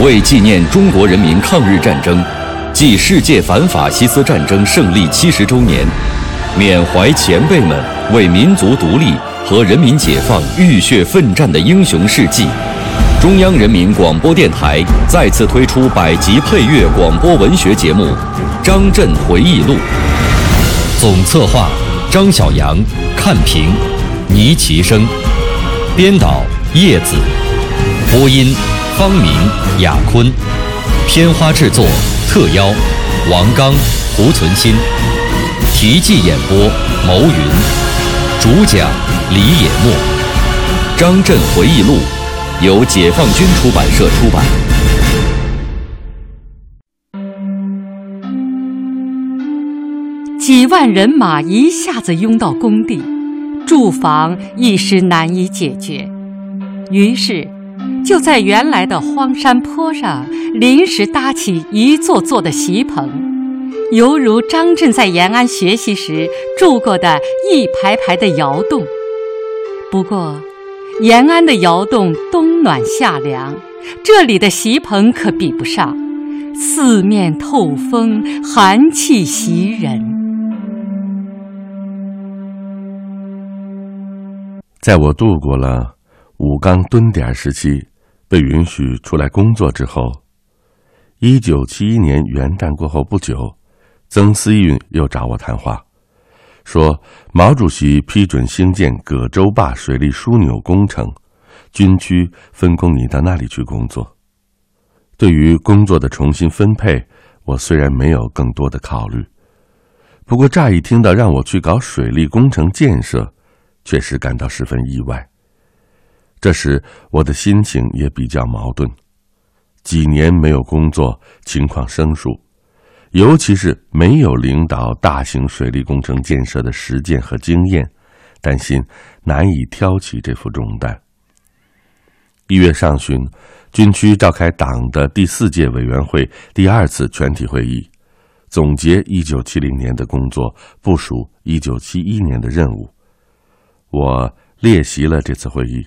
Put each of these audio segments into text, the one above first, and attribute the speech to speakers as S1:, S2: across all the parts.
S1: 为纪念中国人民抗日战争暨世界反法西斯战争胜利七十周年，缅怀前辈们为民族独立和人民解放浴血奋战的英雄事迹，中央人民广播电台再次推出百集配乐广播文学节目《张震回忆录》，总策划张晓阳，看评倪其生，编导叶子，播音方明、雅坤，片花制作特邀王刚、胡存新，题记演播牟云，主讲李野墨，《张震回忆录》由解放军出版社出版。
S2: 几万人马一下子拥到工地，住房一时难以解决，于是就在原来的荒山坡上临时搭起一座座的席棚，犹如张震在延安学习时住过的一排排的窑洞。不过，延安的窑洞冬暖夏凉，这里的席棚可比不上，四面透风，寒气袭人。
S3: 在我度过了武钢蹲点时期，被允许出来工作之后，一九七一年元旦过后不久，曾思运又找我谈话，说毛主席批准兴建葛洲坝水利枢纽工程，军区分工你到那里去工作。对于工作的重新分配，我虽然没有更多的考虑，不过乍一听到让我去搞水利工程建设。确实感到十分意外。这时我的心情也比较矛盾，几年没有工作，情况生疏，尤其是没有领导大型水利工程建设的实践和经验，担心难以挑起这副重担。一月上旬，军区召开党的第四届委员会第二次全体会议，总结一九七零年的工作，部署一九七一年的任务。我列席了这次会议，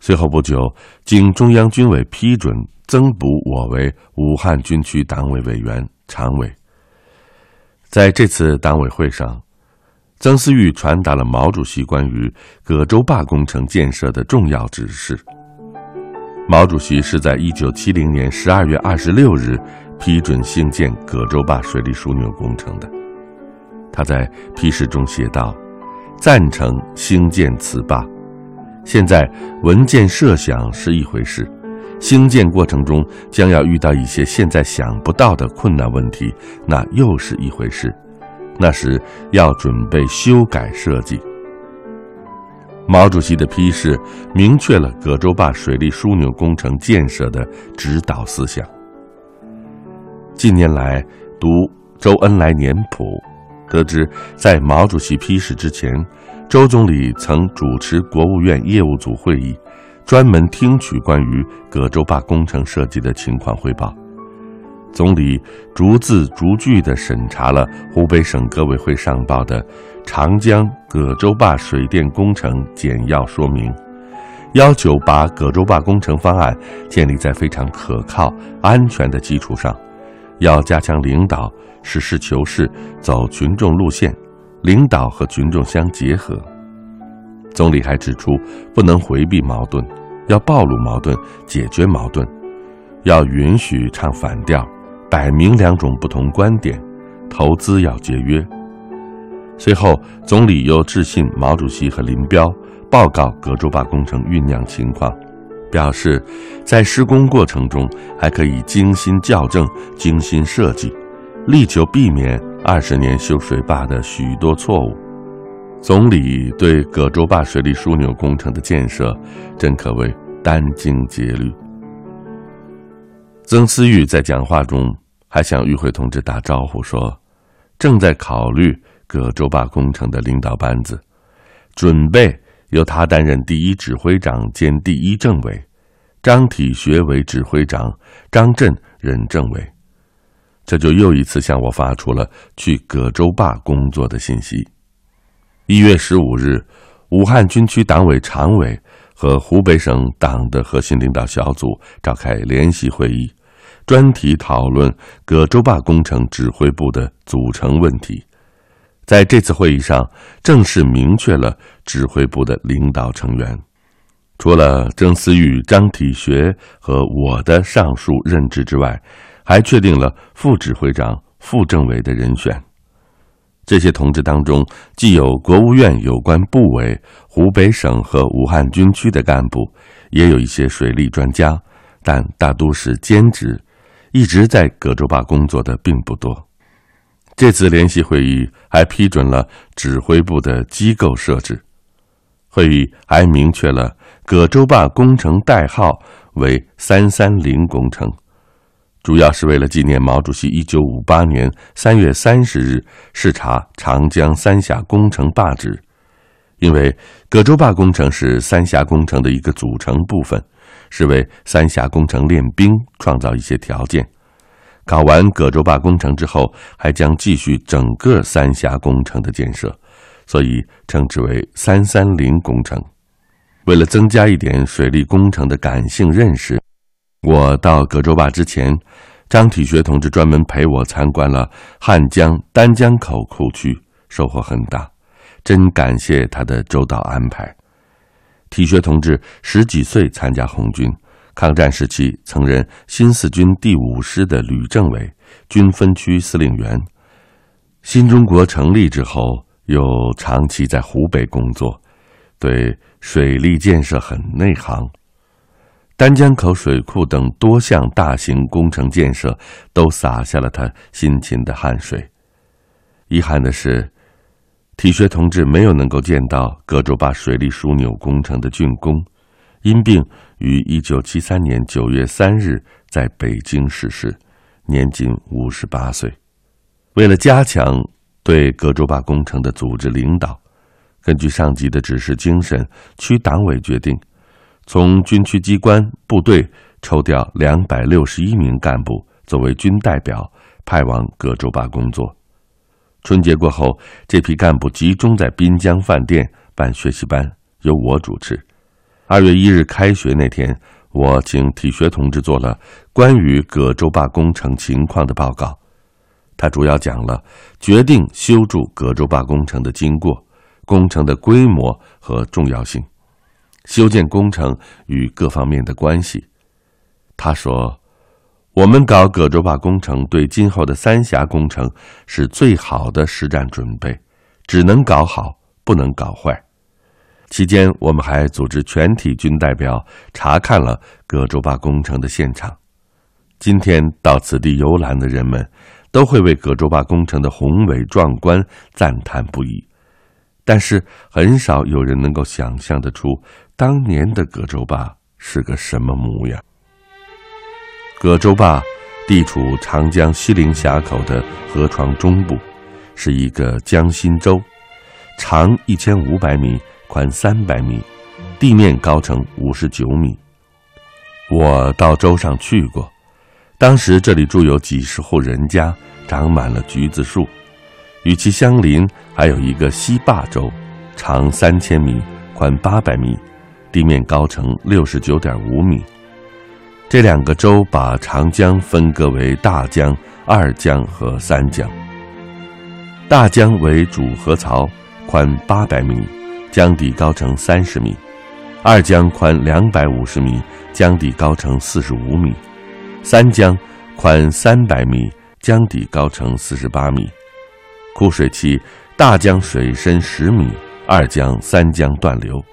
S3: 随后不久，经中央军委批准，增补我为武汉军区党委委员、常委。在这次党委会上，曾思玉传达了毛主席关于葛洲坝工程建设的重要指示。毛主席是在一九七零年十二月二十六日批准兴建葛洲坝水利枢纽工程的。他在批示中写道。赞成兴建此坝，现在文件设想是一回事，兴建过程中将要遇到一些现在想不到的困难问题，那又是一回事。那时要准备修改设计。毛主席的批示明确了葛洲坝水利枢纽工程建设的指导思想。近年来读周恩来年谱。得知，在毛主席批示之前，周总理曾主持国务院业务组会议，专门听取关于葛洲坝工程设计的情况汇报。总理逐字逐句地审查了湖北省革委会上报的长江葛洲坝水电工程简要说明，要求把葛洲坝工程方案建立在非常可靠、安全的基础上，要加强领导。实事求是，走群众路线，领导和群众相结合。总理还指出，不能回避矛盾，要暴露矛盾，解决矛盾，要允许唱反调，摆明两种不同观点，投资要节约。随后，总理又致信毛主席和林彪，报告葛洲坝工程酝酿情况，表示在施工过程中还可以精心校正、精心设计。力求避免二十年修水坝的许多错误。总理对葛洲坝水利枢纽工程的建设，真可谓殚精竭虑。曾思玉在讲话中还向与会同志打招呼说：“正在考虑葛洲坝工程的领导班子，准备由他担任第一指挥长兼第一政委，张体学为指挥长，张震任政委。”这就又一次向我发出了去葛洲坝工作的信息。一月十五日，武汉军区党委常委、和湖北省党的核心领导小组召开联席会议，专题讨论葛洲坝工程指挥部的组成问题。在这次会议上，正式明确了指挥部的领导成员，除了曾思玉、张体学和我的上述任职之外，还确定了副指挥长、副政委的人选。这些同志当中，既有国务院有关部委、湖北省和武汉军区的干部，也有一些水利专家，但大都是兼职，一直在葛洲坝工作的并不多。这次联席会议还批准了指挥部的机构设置，会议还明确了葛洲坝工程代号为“三三零”工程，主要是为了纪念毛主席一九五八年三月三十日视察长江三峡工程坝址，因为葛洲坝工程是三峡工程的一个组成部分，是为三峡工程练兵创造一些条件。搞完葛洲坝工程之后，还将继续整个三峡工程的建设，所以称之为“三三零”工程。为了增加一点水利工程的感性认识，我到葛洲坝之前，张体学同志专门陪我参观了汉江丹江口库区，收获很大，真感谢他的周到安排。体学同志十几岁参加红军。抗战时期，曾任新四军第五师的旅政委、军分区司令员。新中国成立之后，又长期在湖北工作，对水利建设很内行。丹江口水库等多项大型工程建设，都洒下了他辛勤的汗水。遗憾的是，体学同志没有能够见到葛洲坝水利枢纽工程的竣工。因病于一九七三年九月三日在北京逝世，年仅五十八岁。为了加强对葛洲坝工程的组织领导，根据上级的指示精神，区党委决定从军区机关部队抽调两百六十一名干部作为军代表，派往葛洲坝工作。春节过后，这批干部集中在滨江饭店办学习班，由我主持。二月一日开学那天，我请体学同志做了关于葛洲坝工程情况的报告。他主要讲了决定修筑葛洲坝工程的经过、工程的规模和重要性、修建工程与各方面的关系。他说：“我们搞葛洲坝工程，对今后的三峡工程是最好的实战准备，只能搞好，不能搞坏。”期间，我们还组织全体军代表查看了葛洲坝工程的现场。今天到此地游览的人们，都会为葛洲坝工程的宏伟壮观赞叹不已。但是，很少有人能够想象得出当年的葛洲坝是个什么模样。葛洲坝地处长江西陵峡口的河床中部，是一个江心洲，长一千五百米。宽三百米，地面高程五十九米。我到洲上去过，当时这里住有几十户人家，长满了橘子树。与其相邻还有一个西坝洲，长三千米，宽八百米，地面高程六十九点五米。这两个洲把长江分割为大江、二江和三江。大江为主河槽，宽八百米。江底高程三十米，二江宽两百五十米，江底高程四十五米；三江宽三百米，江底高程四十八米。枯水期，大江水深十米，二江、三江断流。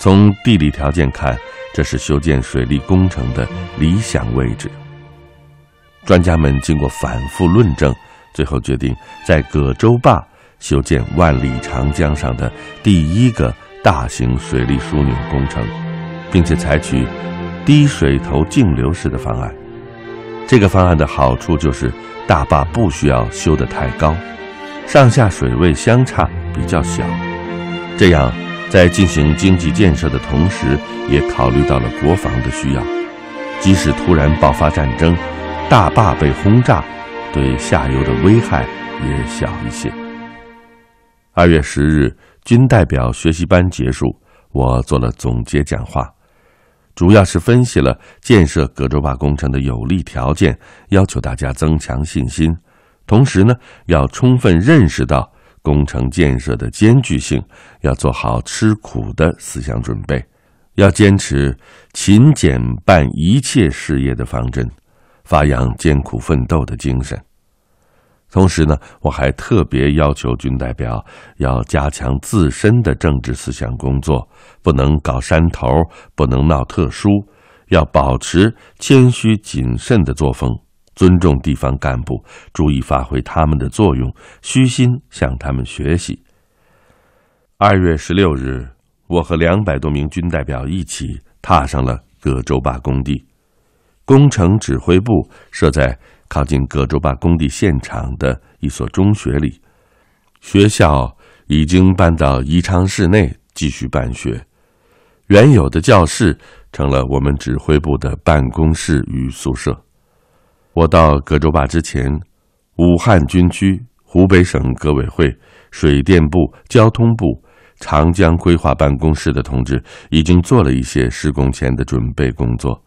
S3: 从地理条件看，这是修建水利工程的理想位置。专家们经过反复论证，最后决定在葛洲坝。修建万里长江上的第一个大型水利枢纽工程，并且采取低水头径流式的方案。这个方案的好处就是大坝不需要修得太高，上下水位相差比较小。这样，在进行经济建设的同时，也考虑到了国防的需要。即使突然爆发战争，大坝被轰炸，对下游的危害也小一些。二月十日，军代表学习班结束，我做了总结讲话，主要是分析了建设葛洲坝工程的有利条件，要求大家增强信心，同时呢，要充分认识到工程建设的艰巨性，要做好吃苦的思想准备，要坚持勤俭办一切事业的方针，发扬艰苦奋斗的精神。同时呢，我还特别要求军代表要加强自身的政治思想工作，不能搞山头，不能闹特殊，要保持谦虚谨慎的作风，尊重地方干部，注意发挥他们的作用，虚心向他们学习。二月十六日，我和两百多名军代表一起踏上了葛洲坝工地，工程指挥部设在。靠近葛洲坝工地现场的一所中学里，学校已经搬到宜昌市内继续办学，原有的教室成了我们指挥部的办公室与宿舍。我到葛洲坝之前，武汉军区、湖北省革委会、水电部、交通部、长江规划办公室的同志已经做了一些施工前的准备工作，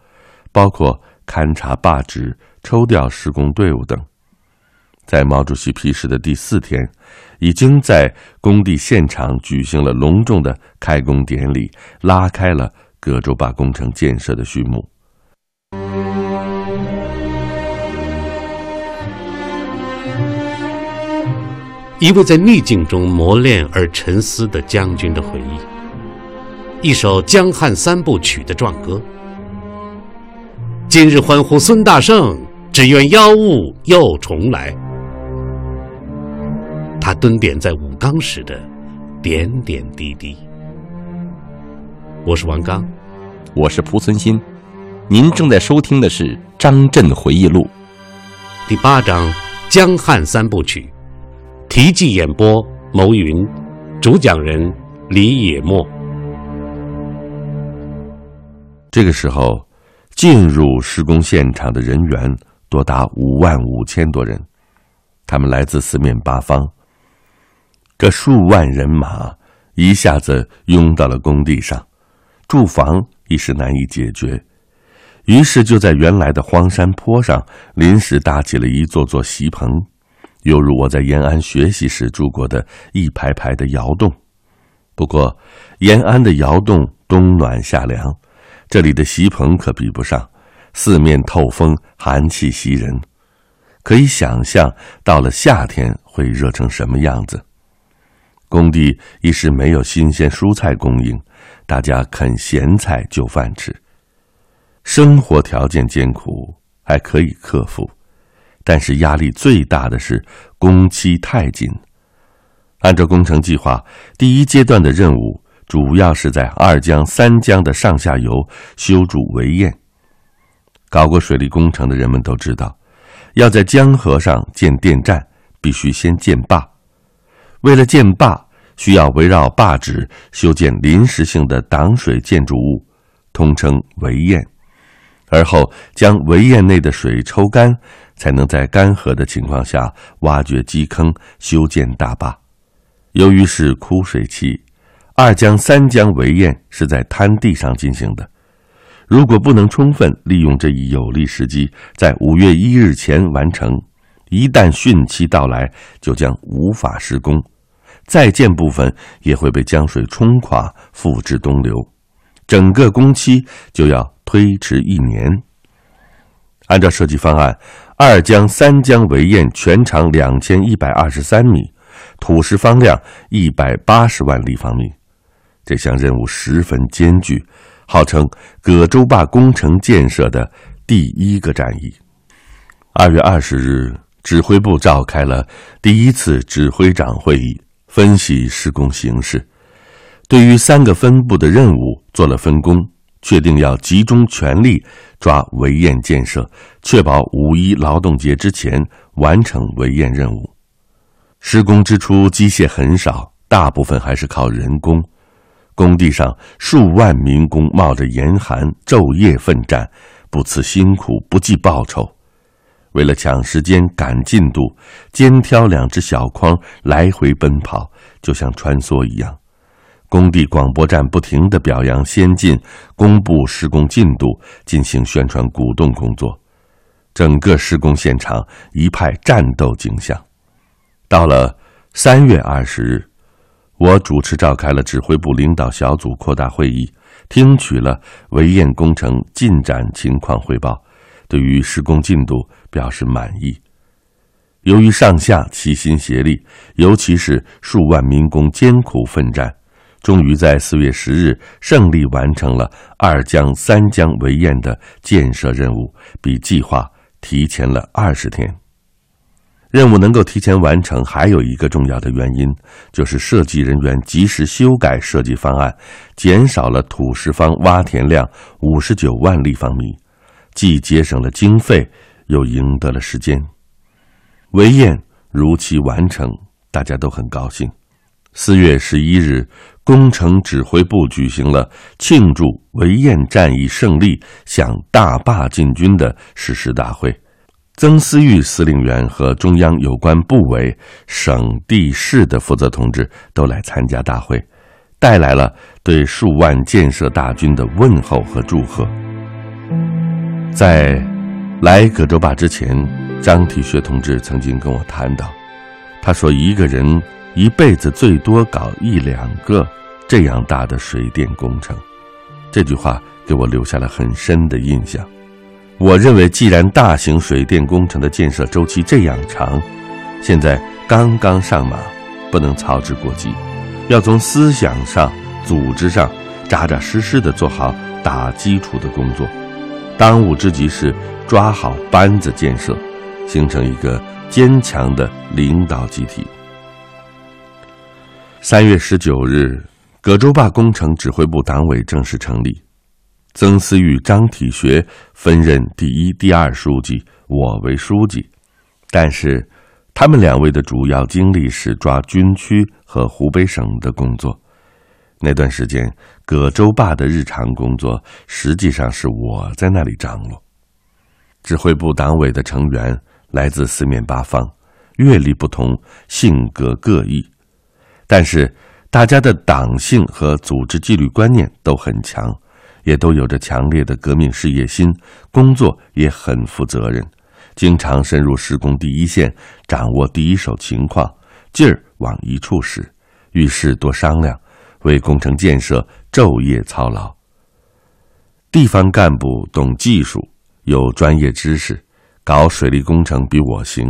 S3: 包括勘察坝址。抽调施工队伍等，在毛主席批示的第四天，已经在工地现场举行了隆重的开工典礼，拉开了葛洲坝工程建设的序幕。
S4: 一位在逆境中磨练而沉思的将军的回忆，一首江汉三部曲的壮歌。今日欢呼孙大圣。只愿妖物又重来。他蹲点在武冈时的点点滴滴。我是王刚，
S1: 我是蒲存昕，您正在收听的是《张震回忆录》
S4: 第八章《江汉三部曲》，题记演播：牟云，主讲人李野墨。
S3: 这个时候，进入施工现场的人员。多达五万五千多人，他们来自四面八方。这数万人马一下子拥到了工地上，住房一时难以解决，于是就在原来的荒山坡上临时搭起了一座座席棚，犹如我在延安学习时住过的一排排的窑洞。不过，延安的窑洞冬暖夏凉，这里的席棚可比不上。四面透风，寒气袭人，可以想象到了夏天会热成什么样子。工地一时没有新鲜蔬菜供应，大家啃咸菜就饭吃。生活条件艰苦，还可以克服，但是压力最大的是工期太紧。按照工程计划，第一阶段的任务主要是在二江、三江的上下游修筑围堰。搞过水利工程的人们都知道，要在江河上建电站，必须先建坝。为了建坝，需要围绕坝址修建临时性的挡水建筑物，通称围堰。而后将围堰内的水抽干，才能在干涸的情况下挖掘基坑，修建大坝。由于是枯水期，二江、三江围堰是在滩地上进行的。如果不能充分利用这一有利时机，在五月一日前完成，一旦汛期到来，就将无法施工，在建部分也会被江水冲垮，付之东流，整个工期就要推迟一年。按照设计方案，二江、三江围堰全长两千一百二十三米，土石方量一百八十万立方米，这项任务十分艰巨。号称葛洲坝工程建设的第一个战役。二月二十日，指挥部召开了第一次指挥长会议，分析施工形势，对于三个分部的任务做了分工，确定要集中全力抓围堰建设，确保五一劳动节之前完成围堰任务。施工之初，机械很少，大部分还是靠人工。工地上数万民工冒着严寒昼夜奋战，不辞辛苦不计报酬。为了抢时间赶进度，肩挑两只小筐来回奔跑，就像穿梭一样。工地广播站不停地表扬先进，公布施工进度，进行宣传鼓动工作。整个施工现场一派战斗景象。到了三月二十日，我主持召开了指挥部领导小组扩大会议，听取了围堰工程进展情况汇报，对于施工进度表示满意。由于上下齐心协力，尤其是数万民工艰苦奋战。终于在四月十日胜利完成了二江三江围堰的建设任务，比计划提前了二十天。任务能够提前完成，还有一个重要的原因，就是设计人员及时修改设计方案，减少了土石方挖填量五十九万立方米，既节省了经费，又赢得了时间。围堰如期完成，大家都很高兴。四月十一日。工程指挥部举行了庆祝围堰战役胜利、向大坝进军的誓师大会，曾思玉司令员和中央有关部委、省地市的负责同志都来参加大会，带来了对数万建设大军的问候和祝贺。在来葛洲坝之前，张体学同志曾经跟我谈到，他说一个人。一辈子最多搞一两个这样大的水电工程，这句话给我留下了很深的印象。我认为，既然大型水电工程的建设周期这样长，现在刚刚上马，不能操之过急，要从思想上、组织上扎扎实实的做好打基础的工作。当务之急是抓好班子建设，形成一个坚强的领导集体。三月十九日，葛洲坝工程指挥部党委正式成立，曾思玉、张体学分任第一、第二书记，我为书记。但是，他们两位的主要精力是抓军区和湖北省的工作。那段时间，葛洲坝的日常工作实际上是我在那里掌握。指挥部党委的成员来自四面八方，阅历不同，性格各异。但是，大家的党性和组织纪律观念都很强，也都有着强烈的革命事业心，工作也很负责任，经常深入施工第一线，掌握第一手情况，劲儿往一处使，遇事多商量，为工程建设昼夜操劳。地方干部懂技术，有专业知识，搞水利工程比我行，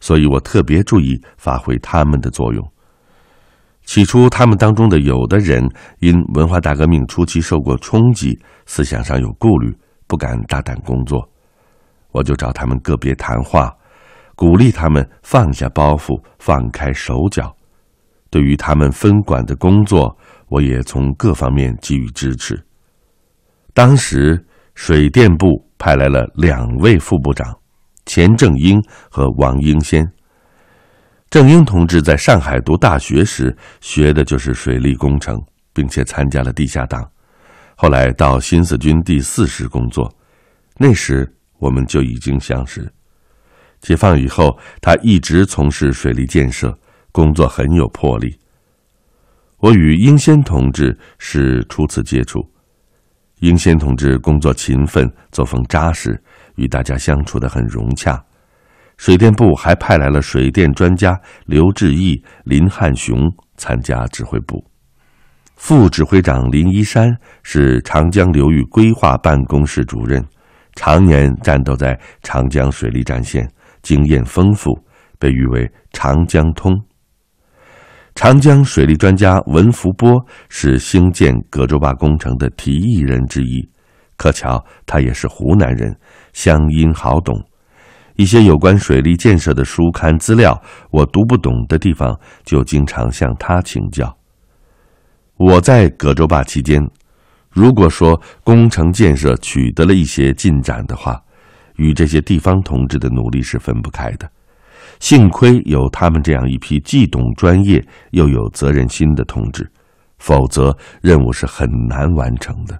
S3: 所以我特别注意发挥他们的作用。起初，他们当中的有的人因文化大革命初期受过冲击，思想上有顾虑，不敢大胆工作。我就找他们个别谈话，鼓励他们放下包袱，放开手脚。对于他们分管的工作，我也从各方面给予支持。当时，水电部派来了两位副部长，钱正英和王英先。郑英同志在上海读大学时学的就是水利工程，并且参加了地下党。后来到新四军第四师工作，那时我们就已经相识。解放以后，他一直从事水利建设工作，很有魄力。我与英先同志是初次接触，英先同志工作勤奋，作风扎实，与大家相处的很融洽。水电部还派来了水电专家刘志毅、林汉雄参加指挥部。副指挥长林一山是长江流域规划办公室主任，常年战斗在长江水利战线，经验丰富，被誉为“长江通”。长江水利专家文福波是兴建葛洲坝工程的提议人之一，可巧他也是湖南人，乡音好懂。一些有关水利建设的书刊资料，我读不懂的地方，就经常向他请教。我在葛洲坝期间，如果说工程建设取得了一些进展的话，与这些地方同志的努力是分不开的。幸亏有他们这样一批既懂专业又有责任心的同志，否则任务是很难完成的。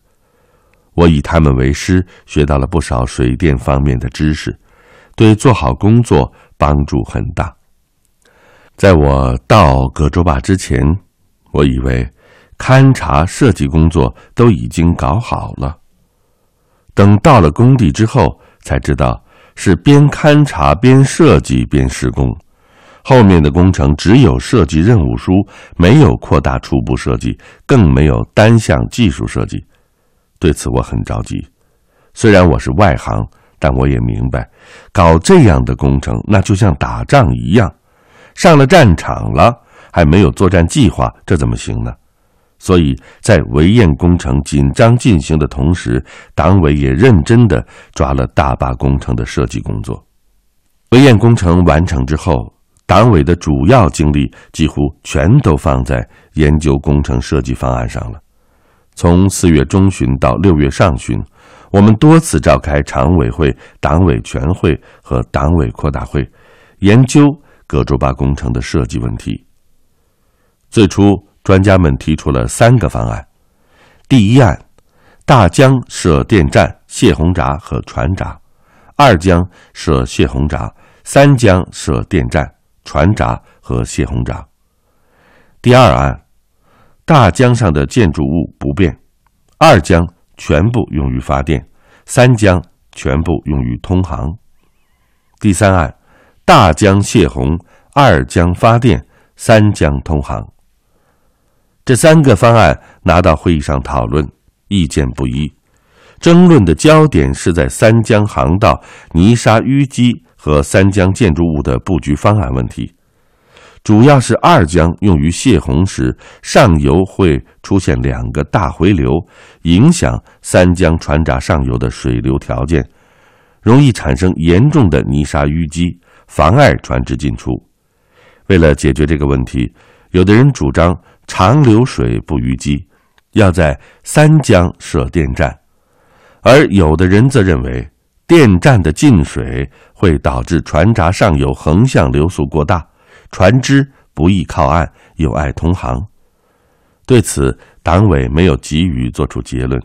S3: 我以他们为师，学到了不少水电方面的知识。对做好工作帮助很大。在我到葛洲坝之前，我以为勘察、设计工作都已经搞好了。等到了工地之后，才知道是边勘察边设计边施工。后面的工程只有设计任务书，没有扩大初步设计，更没有单项技术设计。对此我很着急。虽然我是外行，但我也明白，搞这样的工程，那就像打仗一样，上了战场了，还没有作战计划，这怎么行呢？所以在围堰工程紧张进行的同时，党委也认真地抓了大坝工程的设计工作。围堰工程完成之后，党委的主要精力几乎全都放在研究工程设计方案上了。从四月中旬到六月上旬，我们多次召开常委会、党委全会和党委扩大会，研究葛洲坝工程的设计问题。最初，专家们提出了三个方案：第一案，大江设电站、泄洪闸和船闸；二江设泄洪闸；三江设电站、船闸和泄洪闸。第二案。大江上的建筑物不变，二江全部用于发电，三江全部用于通航。第三案，大江泄洪，二江发电，三江通航。这三个方案拿到会议上讨论，意见不一，争论的焦点是在三江航道泥沙淤积和三江建筑物的布局方案问题。主要是二江用于泄洪时，上游会出现两个大回流，影响三江船闸上游的水流条件，容易产生严重的泥沙淤积，妨碍船只进出。为了解决这个问题，有的人主张长流水不淤积，要在三江设电站，而有的人则认为电站的进水会导致船闸上游横向流速过大。船只不易靠岸，有碍通航。对此，党委没有急于作出结论，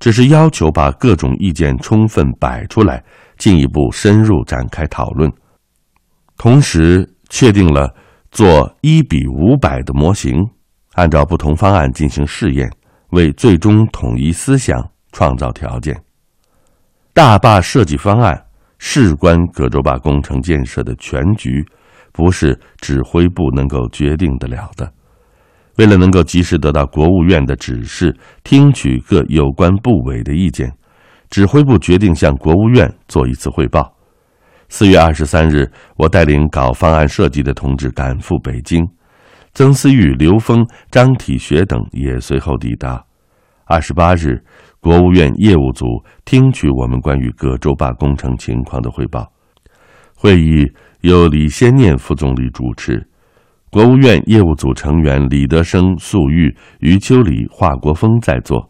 S3: 只是要求把各种意见充分摆出来，进一步深入展开讨论。同时，确定了做一比五百的模型，按照不同方案进行试验，为最终统一思想创造条件。大坝设计方案事关葛洲坝工程建设的全局。不是指挥部能够决定得了的。为了能够及时得到国务院的指示，听取各有关部委的意见，指挥部决定向国务院做一次汇报。四月二十三日，我带领搞方案设计的同志赶赴北京，曾思玉、刘峰、张体学等也随后抵达。二十八日，国务院业务组听取我们关于葛洲坝工程情况的汇报。会议。由李先念副总理主持，国务院业务组成员李德生、粟裕、余秋里、华国锋在座。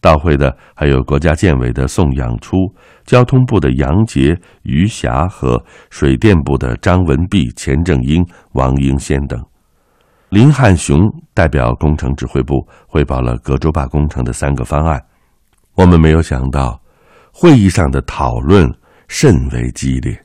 S3: 到会的还有国家建委的宋养初、交通部的杨杰、余霞和水电部的张文弼、钱正英、王英先等。林汉雄代表工程指挥部汇报了葛洲坝工程的三个方案。我们没有想到，会议上的讨论甚为激烈。